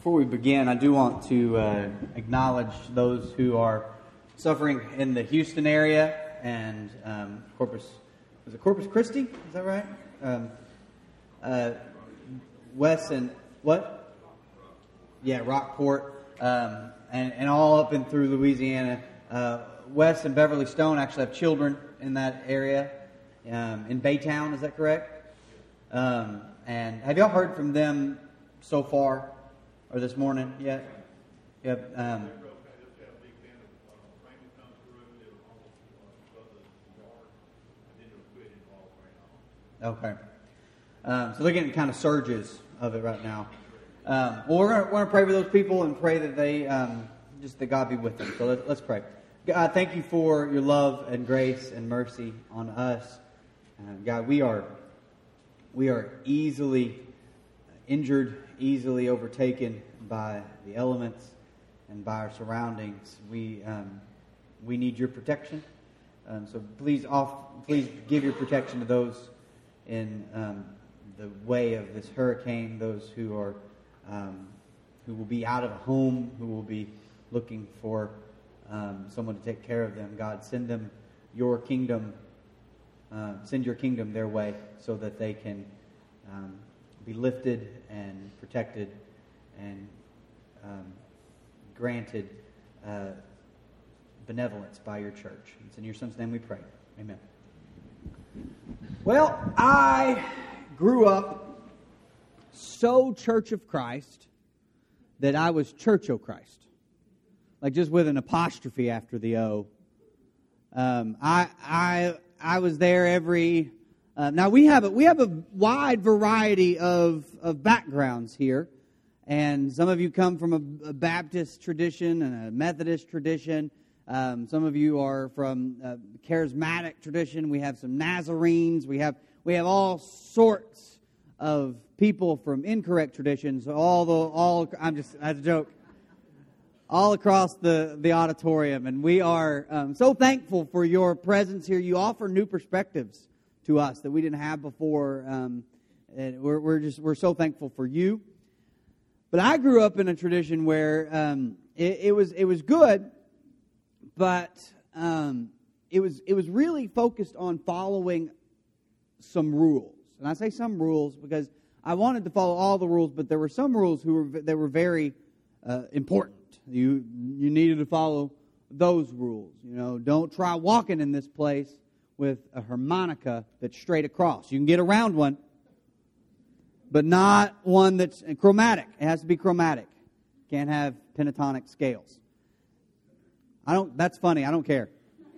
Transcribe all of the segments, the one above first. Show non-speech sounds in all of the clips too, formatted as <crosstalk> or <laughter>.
Before we begin, I do want to uh, acknowledge those who are suffering in the Houston area and um, Corpus. Was it Corpus Christi? Is that right? Um, uh, Wes and what? Yeah, Rockport, um, and, and all up and through Louisiana. Uh, Wes and Beverly Stone actually have children in that area, um, in Baytown. Is that correct? Um, and have y'all heard from them so far? Or this morning yet? Yep. Um, okay. Um, so they're getting kind of surges of it right now. Um, well, we're going to pray for those people and pray that they um, just that God be with them. So let, us pray. God, thank you for your love and grace and mercy on us. Uh, God, we are we are easily injured easily overtaken by the elements and by our surroundings. We, um, we need your protection. Um, so please, off, please give your protection to those in um, the way of this hurricane, those who are um, who will be out of a home, who will be looking for um, someone to take care of them. God, send them your kingdom. Uh, send your kingdom their way so that they can um, be lifted and protected and um, granted uh, benevolence by your church. It's in your son's name we pray. Amen. Well, I grew up so Church of Christ that I was Church of Christ, like just with an apostrophe after the O. Um, I I I was there every uh, now we have a, we have a wide variety of, of backgrounds here, and some of you come from a, a Baptist tradition and a Methodist tradition. Um, some of you are from a charismatic tradition. We have some Nazarenes. We have we have all sorts of people from incorrect traditions. All the all I'm just that's a joke. All across the, the auditorium, and we are um, so thankful for your presence here. You offer new perspectives to us that we didn't have before. Um, and we're, we're just we're so thankful for you. But I grew up in a tradition where um, it, it, was it was good, but um, it was it was really focused on following some rules. And I say some rules because I wanted to follow all the rules, but there were some rules who were that were very uh, important. You you needed to follow those rules. You know, don't try walking in this place with a harmonica that's straight across. You can get around one, but not one that's chromatic. It has to be chromatic. Can't have pentatonic scales. I don't, that's funny. I don't care.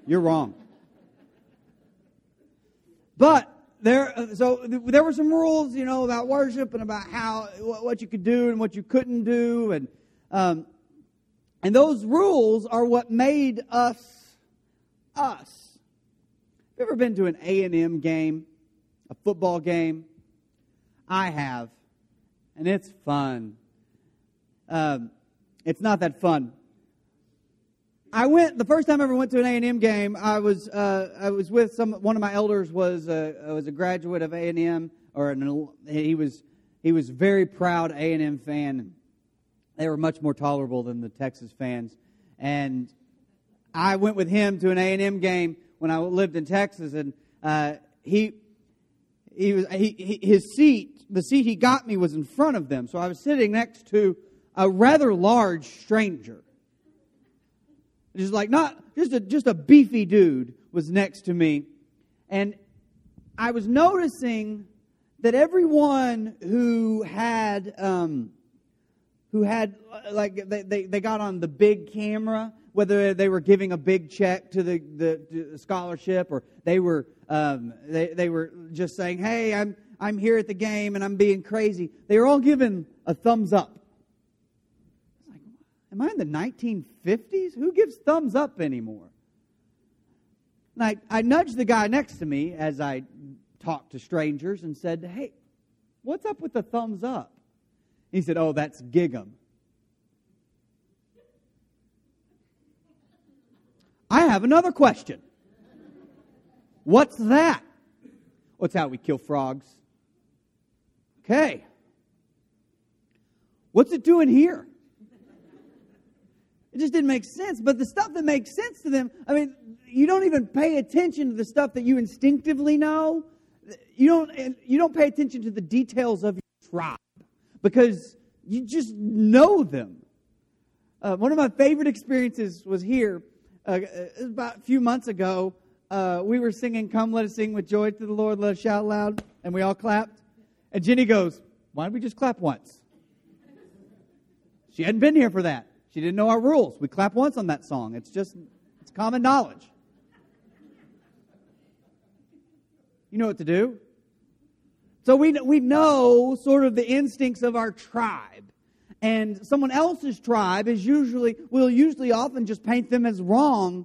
You're wrong. But there, so there were some rules, you know, about worship and about how, what you could do and what you couldn't do. And, um, and those rules are what made us us you ever been to an A&M game, a football game? I have, and it's fun. Um, it's not that fun. I went the first time I ever went to an A and M game. I was uh, I was with some one of my elders was a, was a graduate of A and M or an, he was he was very proud A and M fan. They were much more tolerable than the Texas fans, and I went with him to an A and M game when I lived in Texas, and uh, he he was he, his seat the seat he got me was in front of them, so I was sitting next to a rather large stranger. Just like not just a just a beefy dude was next to me, and I was noticing that everyone who had um, who had like they, they, they got on the big camera whether they were giving a big check to the, the, the scholarship or they were, um, they, they were just saying, hey, I'm, I'm here at the game and I'm being crazy. They were all given a thumbs up. Like, am I in the 1950s? Who gives thumbs up anymore? And I, I nudged the guy next to me as I talked to strangers and said, hey, what's up with the thumbs up? He said, oh, that's Gig'em. I have another question. What's that? What's how we kill frogs? Okay. What's it doing here? It just didn't make sense. But the stuff that makes sense to them, I mean, you don't even pay attention to the stuff that you instinctively know. You don't, you don't pay attention to the details of your tribe because you just know them. Uh, one of my favorite experiences was here uh, about a few months ago. Uh, we were singing "Come, Let Us Sing with Joy to the Lord, Let Us Shout Loud," and we all clapped. And Jenny goes, "Why don't we just clap once?" She hadn't been here for that. She didn't know our rules. We clap once on that song. It's just, it's common knowledge. You know what to do. So we, we know sort of the instincts of our tribe. And someone else's tribe is usually, we'll usually often just paint them as wrong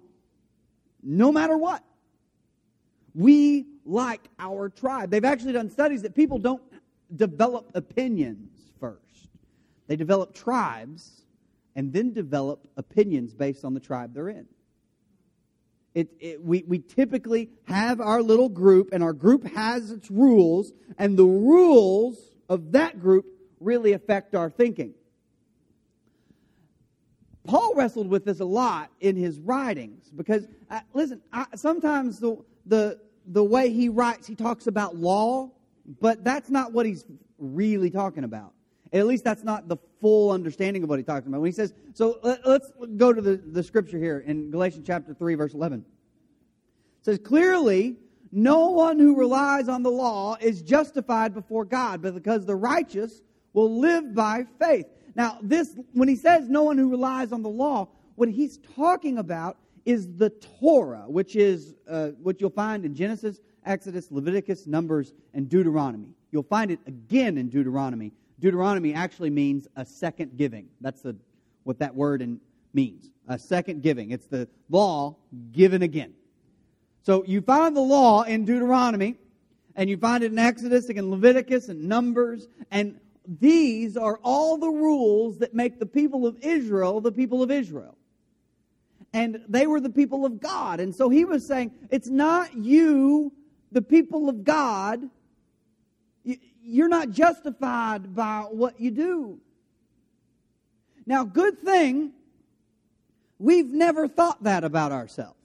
no matter what. We like our tribe. They've actually done studies that people don't develop opinions first. They develop tribes and then develop opinions based on the tribe they're in. It, it, we, we typically have our little group, and our group has its rules, and the rules of that group really affect our thinking. Paul wrestled with this a lot in his writings because, uh, listen, I, sometimes the, the, the way he writes, he talks about law, but that's not what he's really talking about. At least that's not the full understanding of what he talks about. When he says, so let, us go to the, the scripture here in Galatians chapter 3, verse 11. It says, clearly, no one who relies on the law is justified before God, but because the righteous will live by faith. Now, this, when he says no one who relies on the law, what he's talking about is the Torah, which is uh, what you'll find in Genesis, Exodus, Leviticus, Numbers, and Deuteronomy. You'll find it again in Deuteronomy Deuteronomy actually means a second giving. That's the, what that word in, means. A second giving. It's the law given again. So you find the law in Deuteronomy, and you find it in Exodus and Leviticus and Numbers, and these are all the rules that make the people of Israel the people of Israel. And they were the people of God. And so he was saying, it's not you, the people of God, you're not justified by what you do. Now, good thing we've never thought that about ourselves.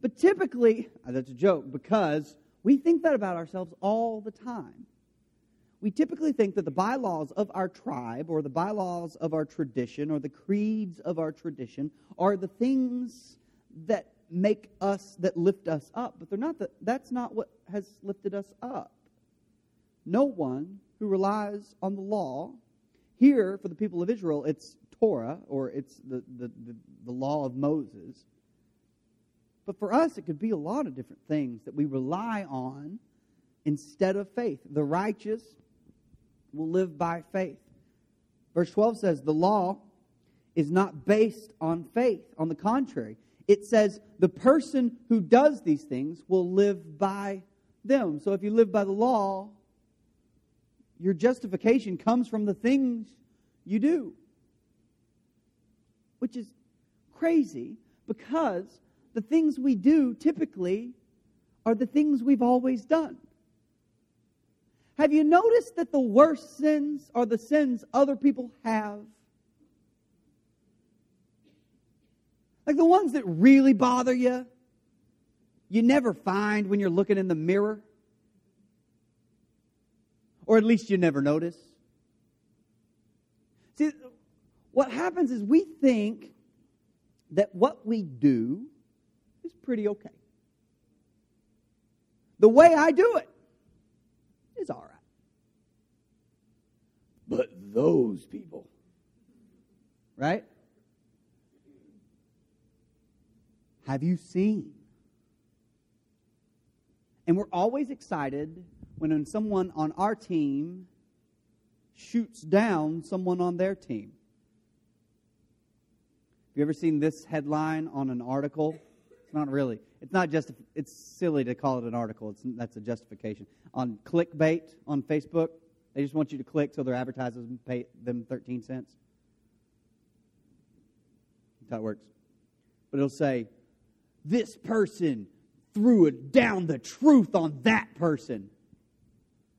But typically, uh, that's a joke because we think that about ourselves all the time. We typically think that the bylaws of our tribe or the bylaws of our tradition or the creeds of our tradition are the things that make us, that lift us up. But they're not the, that's not what has lifted us up no one who relies on the law. Here, for the people of Israel, it's Torah, or it's the, the, the, the, law of Moses. But for us, it could be a lot of different things that we rely on instead of faith. The righteous will live by faith. Verse 12 says, The law is not based on faith. On the contrary, it says, The person who does these things will live by them. So if you live by the law, your justification comes from the things you do. Which is crazy because the things we do typically are the things we've always done. Have you noticed that the worst sins are the sins other people have? Like the ones that really bother you, you never find when you're looking in the mirror or at least you never notice. See, what happens is we think that what we do is pretty okay. The way I do it is all right. But those people, right? Have you seen? And we're always excited when someone on our team shoots down someone on their team. Have you ever seen this headline on an article? It's not really. It's not just. It's silly to call it an article. It's that's a justification on clickbait on Facebook. They just want you to click so their advertisers pay them thirteen cents. That's how it works. But it'll say, "This person threw down the truth on that person."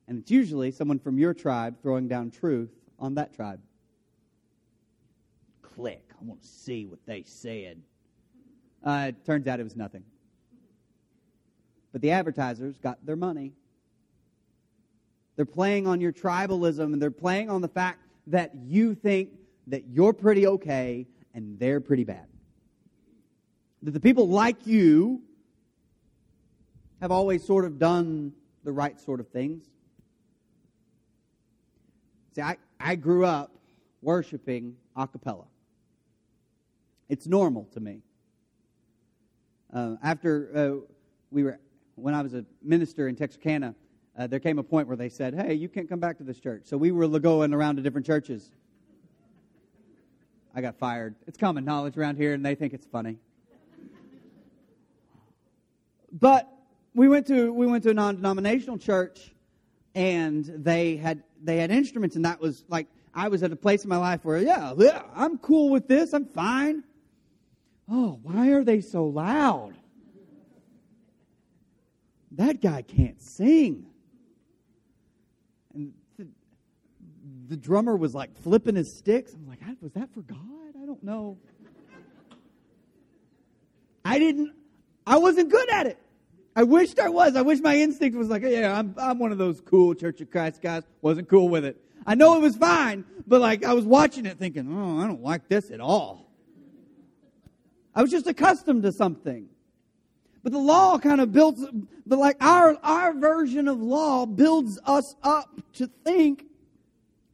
And it's usually someone from your tribe throwing down truth on that tribe. Click. I want to see what they said. Uh, it turns out it was nothing. But the advertisers got their money. They're playing on your tribalism and they're playing on the fact that you think that you're pretty okay and they're pretty bad. That the people like you have always sort of done the right sort of things. See, I, I grew up worshiping a cappella. It's normal to me. Uh, after uh, we were, when I was a minister in Texarkana, uh, there came a point where they said, "Hey, you can't come back to this church." So we were going around to different churches. I got fired. It's common knowledge around here, and they think it's funny. But we went to we went to a non-denominational church, and they had they had instruments, and that was like I was at a place in my life where yeah, yeah I'm cool with this. I'm fine. Oh, why are they so loud? That guy can't sing. And the, the drummer was like flipping his sticks. I'm like, was that for God? I don't know. I didn't, I wasn't good at it. I wished I was. I wish my instinct was like, yeah, I'm, I'm one of those cool Church of Christ guys. Wasn't cool with it. I know it was fine, but like I was watching it thinking, oh, I don't like this at all. I was just accustomed to something. But the law kind of builds, the like our, our version of law builds us up to think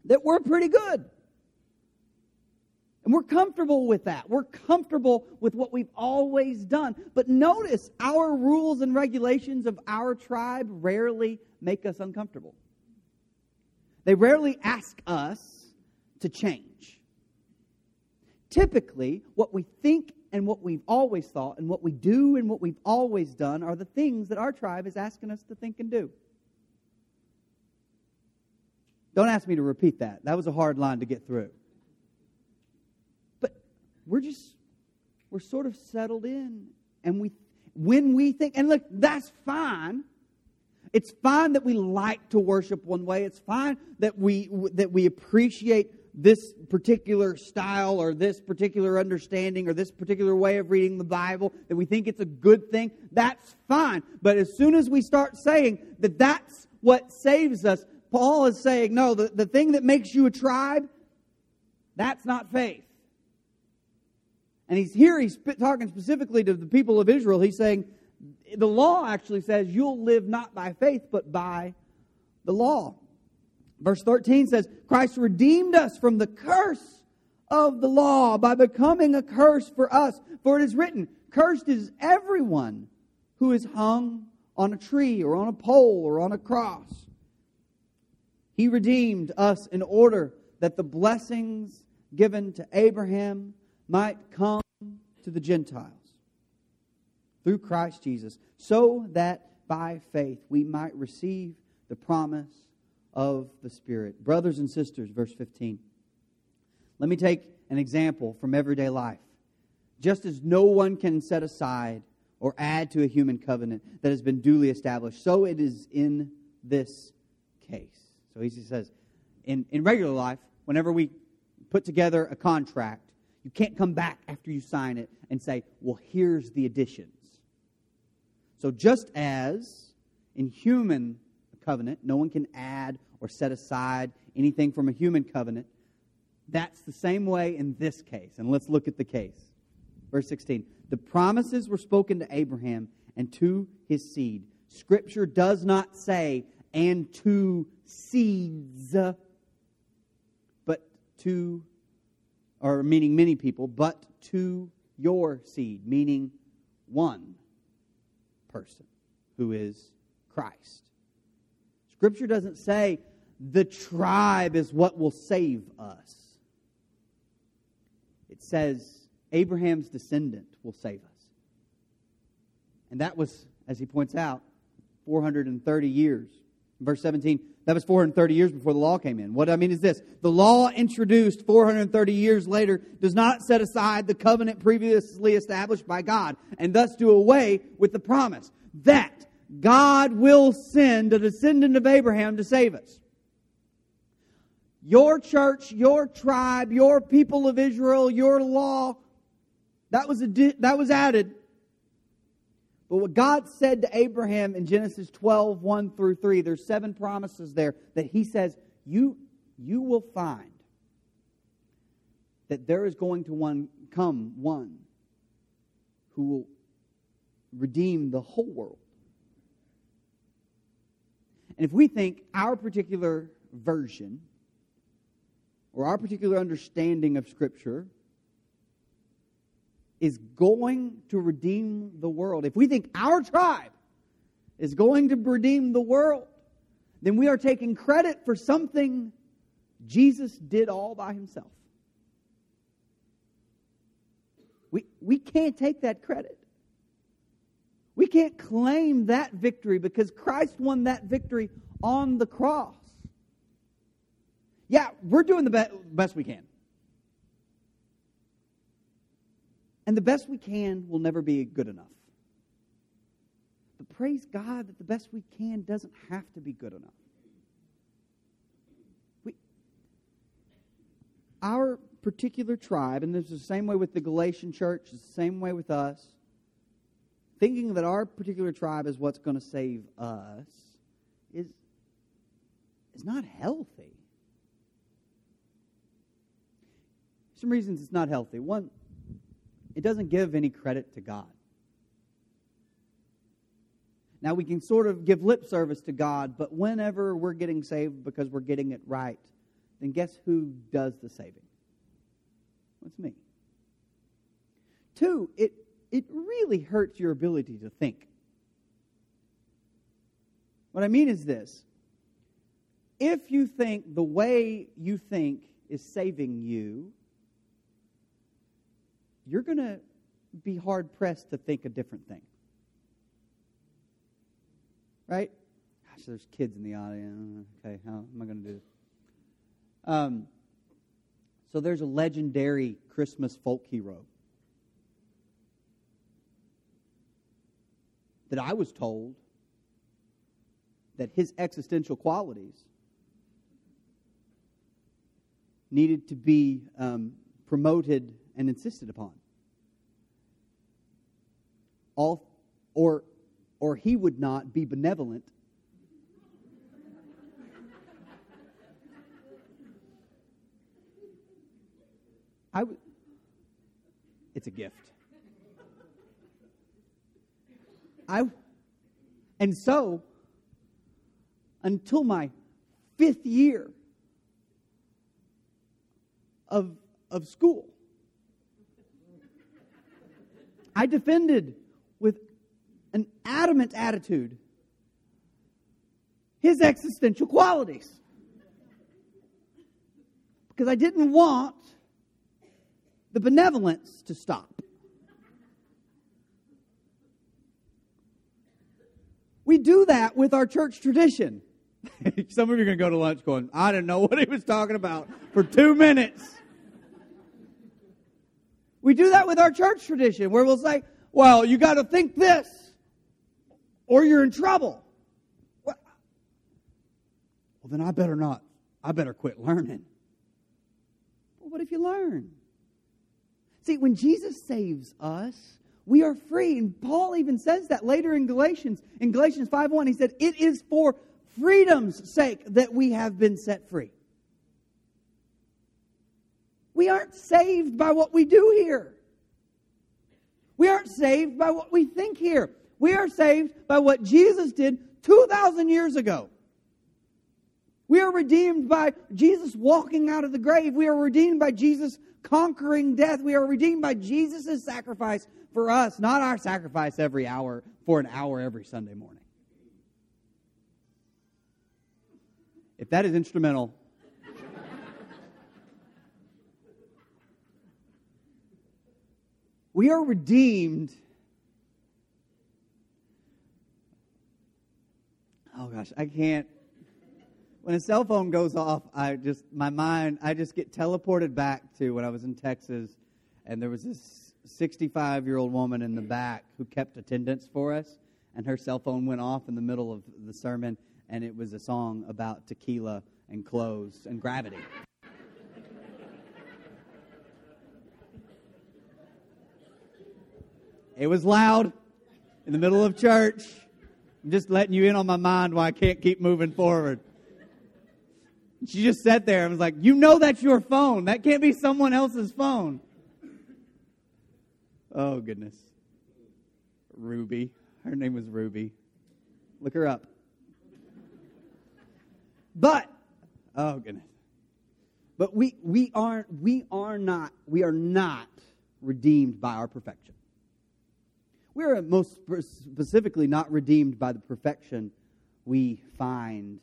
that we're pretty good. And we're comfortable with that. We're comfortable with what we've always done. But notice our rules and regulations of our tribe rarely make us uncomfortable. They rarely ask us to change. Typically, what we think and what we've always thought and what we do and what we've always done are the things that our tribe is asking us to think and do. Don't ask me to repeat that. That was a hard line to get through we're just we're sort of settled in and we when we think and look that's fine. It's fine that we like to worship one way. It's fine that we that we appreciate this particular style or this particular understanding or this particular way of reading the bible that we think it's a good thing. That's fine. But as soon as we start saying that that's what saves us paul is saying no the, the thing that makes you a tribe that's not faith and he's here, he's talking specifically to the people of Israel. He's saying, the law actually says you'll live not by faith, but by the law. Verse 13 says, Christ redeemed us from the curse of the law by becoming a curse for us. For it is written, Cursed is everyone who is hung on a tree or on a pole or on a cross. He redeemed us in order that the blessings given to Abraham might come to the Gentiles through Christ Jesus, so that by faith we might receive the promise of the Spirit. Brothers and sisters, verse 15. Let me take an example from everyday life. Just as no one can set aside or add to a human covenant that has been duly established, so it is in this case. So he says, in, in regular life, whenever we put together a contract, you can't come back after you sign it and say, well, here's the additions. So just as in human covenant, no one can add or set aside anything from a human covenant, that's the same way in this case. And let's look at the case. Verse 16. The promises were spoken to Abraham and to his seed. Scripture does not say, and to seeds, but to or meaning many people, but to your seed, meaning one person who is Christ. Scripture doesn't say the tribe is what will save us. It says Abraham's descendant will save us. And that was, as he points out, 430 years. Verse 17, that was 430 years before the law came in. What I mean is this the law introduced 430 years later does not set aside the covenant previously established by God and thus do away with the promise that God will send a descendant of Abraham to save us. your church, your tribe, your people of Israel, your law. That was, a, that was added. But what God said to Abraham in Genesis 12, 1 through 3, there's seven promises there that he says, you, you will find that there is going to one, come one who will redeem the whole world. And if we think our particular version or our particular understanding of Scripture is going to redeem the world, if we think our tribe is going to redeem the world, then we are taking credit for something Jesus did all by himself. We, we can't take that credit. We can't claim that victory because Christ won that victory on the cross. Yeah, we're doing the be- best we can. And the best we can will never be good enough. But praise God that the best we can doesn't have to be good enough. We, our particular tribe, and this is the same way with the Galatian church, it's the same way with us, thinking that our particular tribe is what's going to save us is, is not healthy. Some reasons it's not healthy. One, it doesn't give any credit to God. Now, we can sort of give lip service to God, but whenever we're getting saved because we're getting it right, then guess who does the saving? It's me. Two, it it really hurts your ability to think. What I mean is this if you think the way you think is saving you, you're going to be hard pressed to think a different thing. Right? Gosh, there's kids in the audience. Okay, how am I going to do this? Um, so there's a legendary Christmas folk hero that I was told that his existential qualities needed to be um, promoted and insisted upon. All, or, or he would not be benevolent. I w- it's a gift. I, and so, until my fifth year of, of school, I defended with an adamant attitude his existential qualities. Because I didn't want the benevolence to stop. We do that with our church tradition. <laughs> Some of you are going to go to lunch going, I didn't know what he was talking about for two minutes. We do that with our church tradition where we'll say, well, you got to think this or you're in trouble. Well, then I better not. I better quit learning. Well, what if you learn? See, when Jesus saves us, we are free. And Paul even says that later in Galatians. In Galatians 5:1, he said, "It is for freedom's sake that we have been set free." We aren't saved by what we do here. We aren't saved by what we think here. We are saved by what Jesus did 2,000 years ago. We are redeemed by Jesus walking out of the grave. We are redeemed by Jesus conquering death. We are redeemed by Jesus' sacrifice for us, not our sacrifice every hour for an hour every Sunday morning. If that is instrumental, we are redeemed. Oh gosh, I can't when a cell phone goes off, I just my mind I just get teleported back to when I was in Texas, and there was this 65 year old woman in the back who kept attendance for us, and her cell phone went off in the middle of the sermon, and it was a song about tequila and clothes and gravity. It was loud in the middle of church. I'm just letting you in on my mind why I can't keep moving forward. She just sat there and was like, You know that's your phone. That can't be someone else's phone. Oh, goodness. Ruby. Her name was Ruby. Look her up. But, oh, goodness. But we, we aren't, we are not, we are not redeemed by our perfection. We are most specifically not redeemed by the perfection we find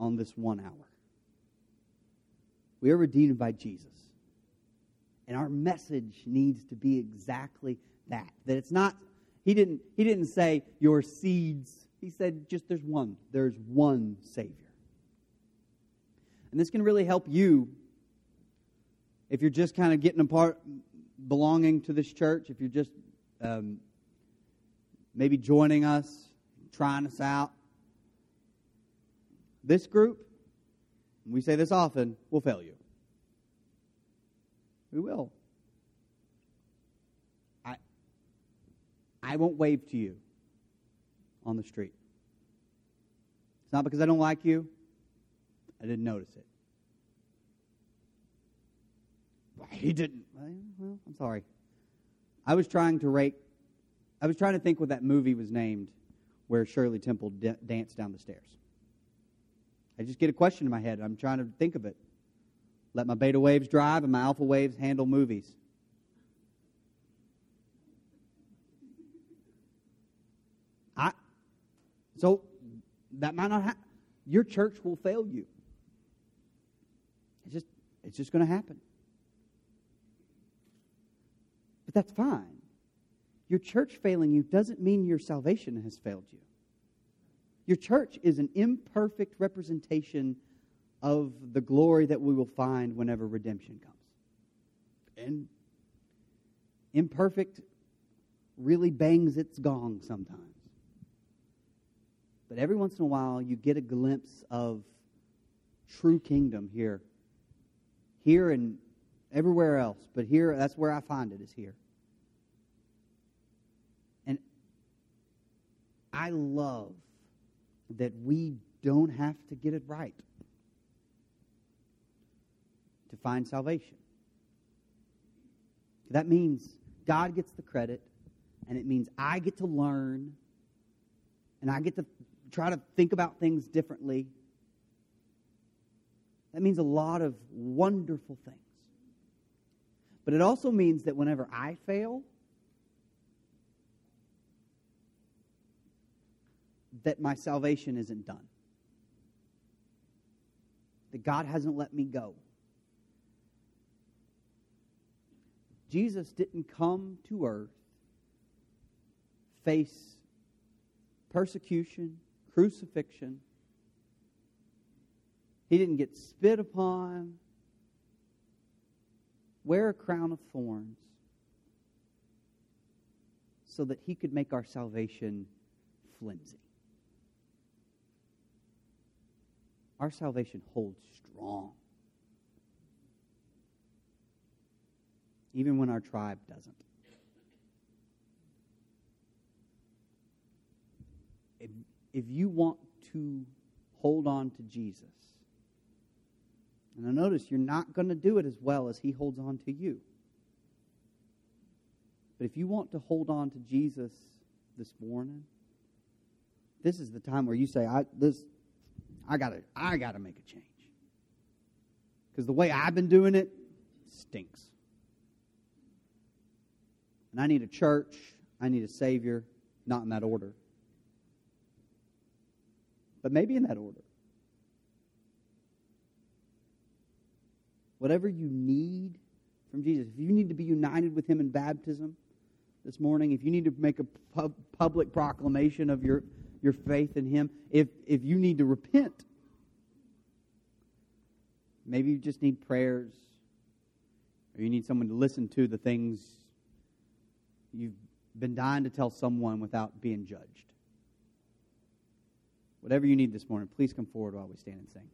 on this one hour. We are redeemed by Jesus. And our message needs to be exactly that. That it's not, he didn't, he didn't say your seeds. He said just there's one. There's one Savior. And this can really help you if you're just kind of getting apart, belonging to this church, if you're just um, maybe joining us, trying us out. This group, we say this often, will fail you. We will. I, I won't wave to you on the street. It's not because I don't like you. I didn't notice it. He didn't. Well, I'm sorry. I was trying to rake. I was trying to think what that movie was named, where Shirley Temple d- danced down the stairs. I just get a question in my head. I'm trying to think of it. Let my beta waves drive and my alpha waves handle movies. I, so that might not happen. Your church will fail you. It's just, it's just going to happen. But that's fine. Your church failing you doesn't mean your salvation has failed you. Your church is an imperfect representation of the glory that we will find whenever redemption comes. And imperfect really bangs its gong sometimes. But every once in a while, you get a glimpse of true kingdom here. Here and everywhere else, but here, that's where I find it, is here. And I love that we don't have to get it right to find salvation. That means God gets the credit, and it means I get to learn, and I get to try to think about things differently. That means a lot of wonderful things. But it also means that whenever I fail, that my salvation isn't done. That God hasn't let me go. Jesus didn't come to earth, face persecution, crucifixion. He didn't get spit upon, wear a crown of thorns, so that he could make our salvation flimsy. our salvation holds strong. Even when our tribe doesn't. If, if you want to hold on to Jesus, and I notice you're not going to do it as well as he holds on to you. But if you want to hold on to Jesus this morning, this is the time where you say, I, this, I gotta, I gotta make a change. Because the way I've been doing it stinks. And I need a church, I need a Savior, not in that order. But maybe in that order. whatever you need from Jesus, if you need to be united with Him in baptism this morning, if you need to make a pub- public proclamation of your, your faith in Him, if, if you need to repent, maybe you just need prayers, or you need someone to listen to the things you've been dying to tell someone without being judged. Whatever you need this morning, please come forward while we stand and sing.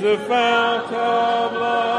the fount of life.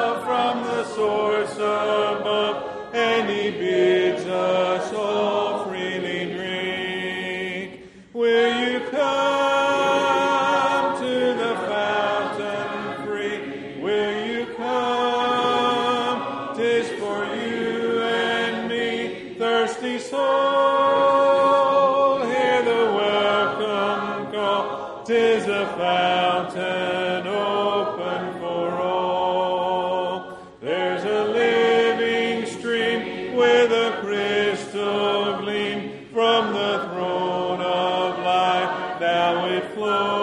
it flows.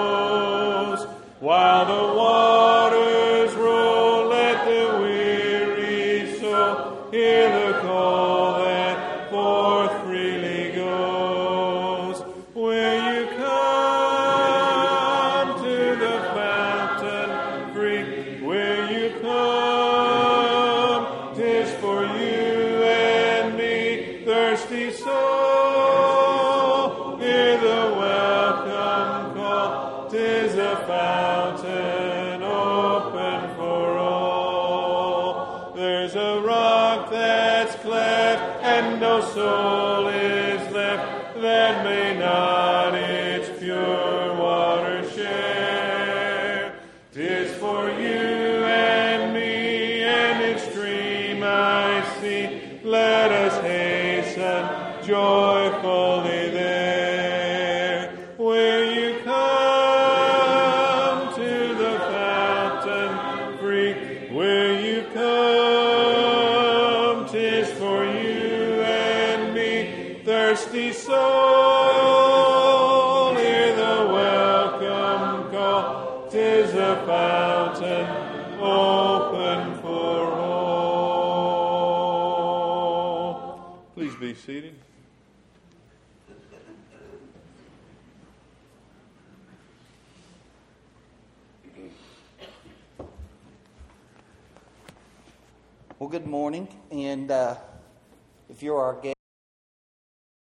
good morning. And uh, if you're our guest,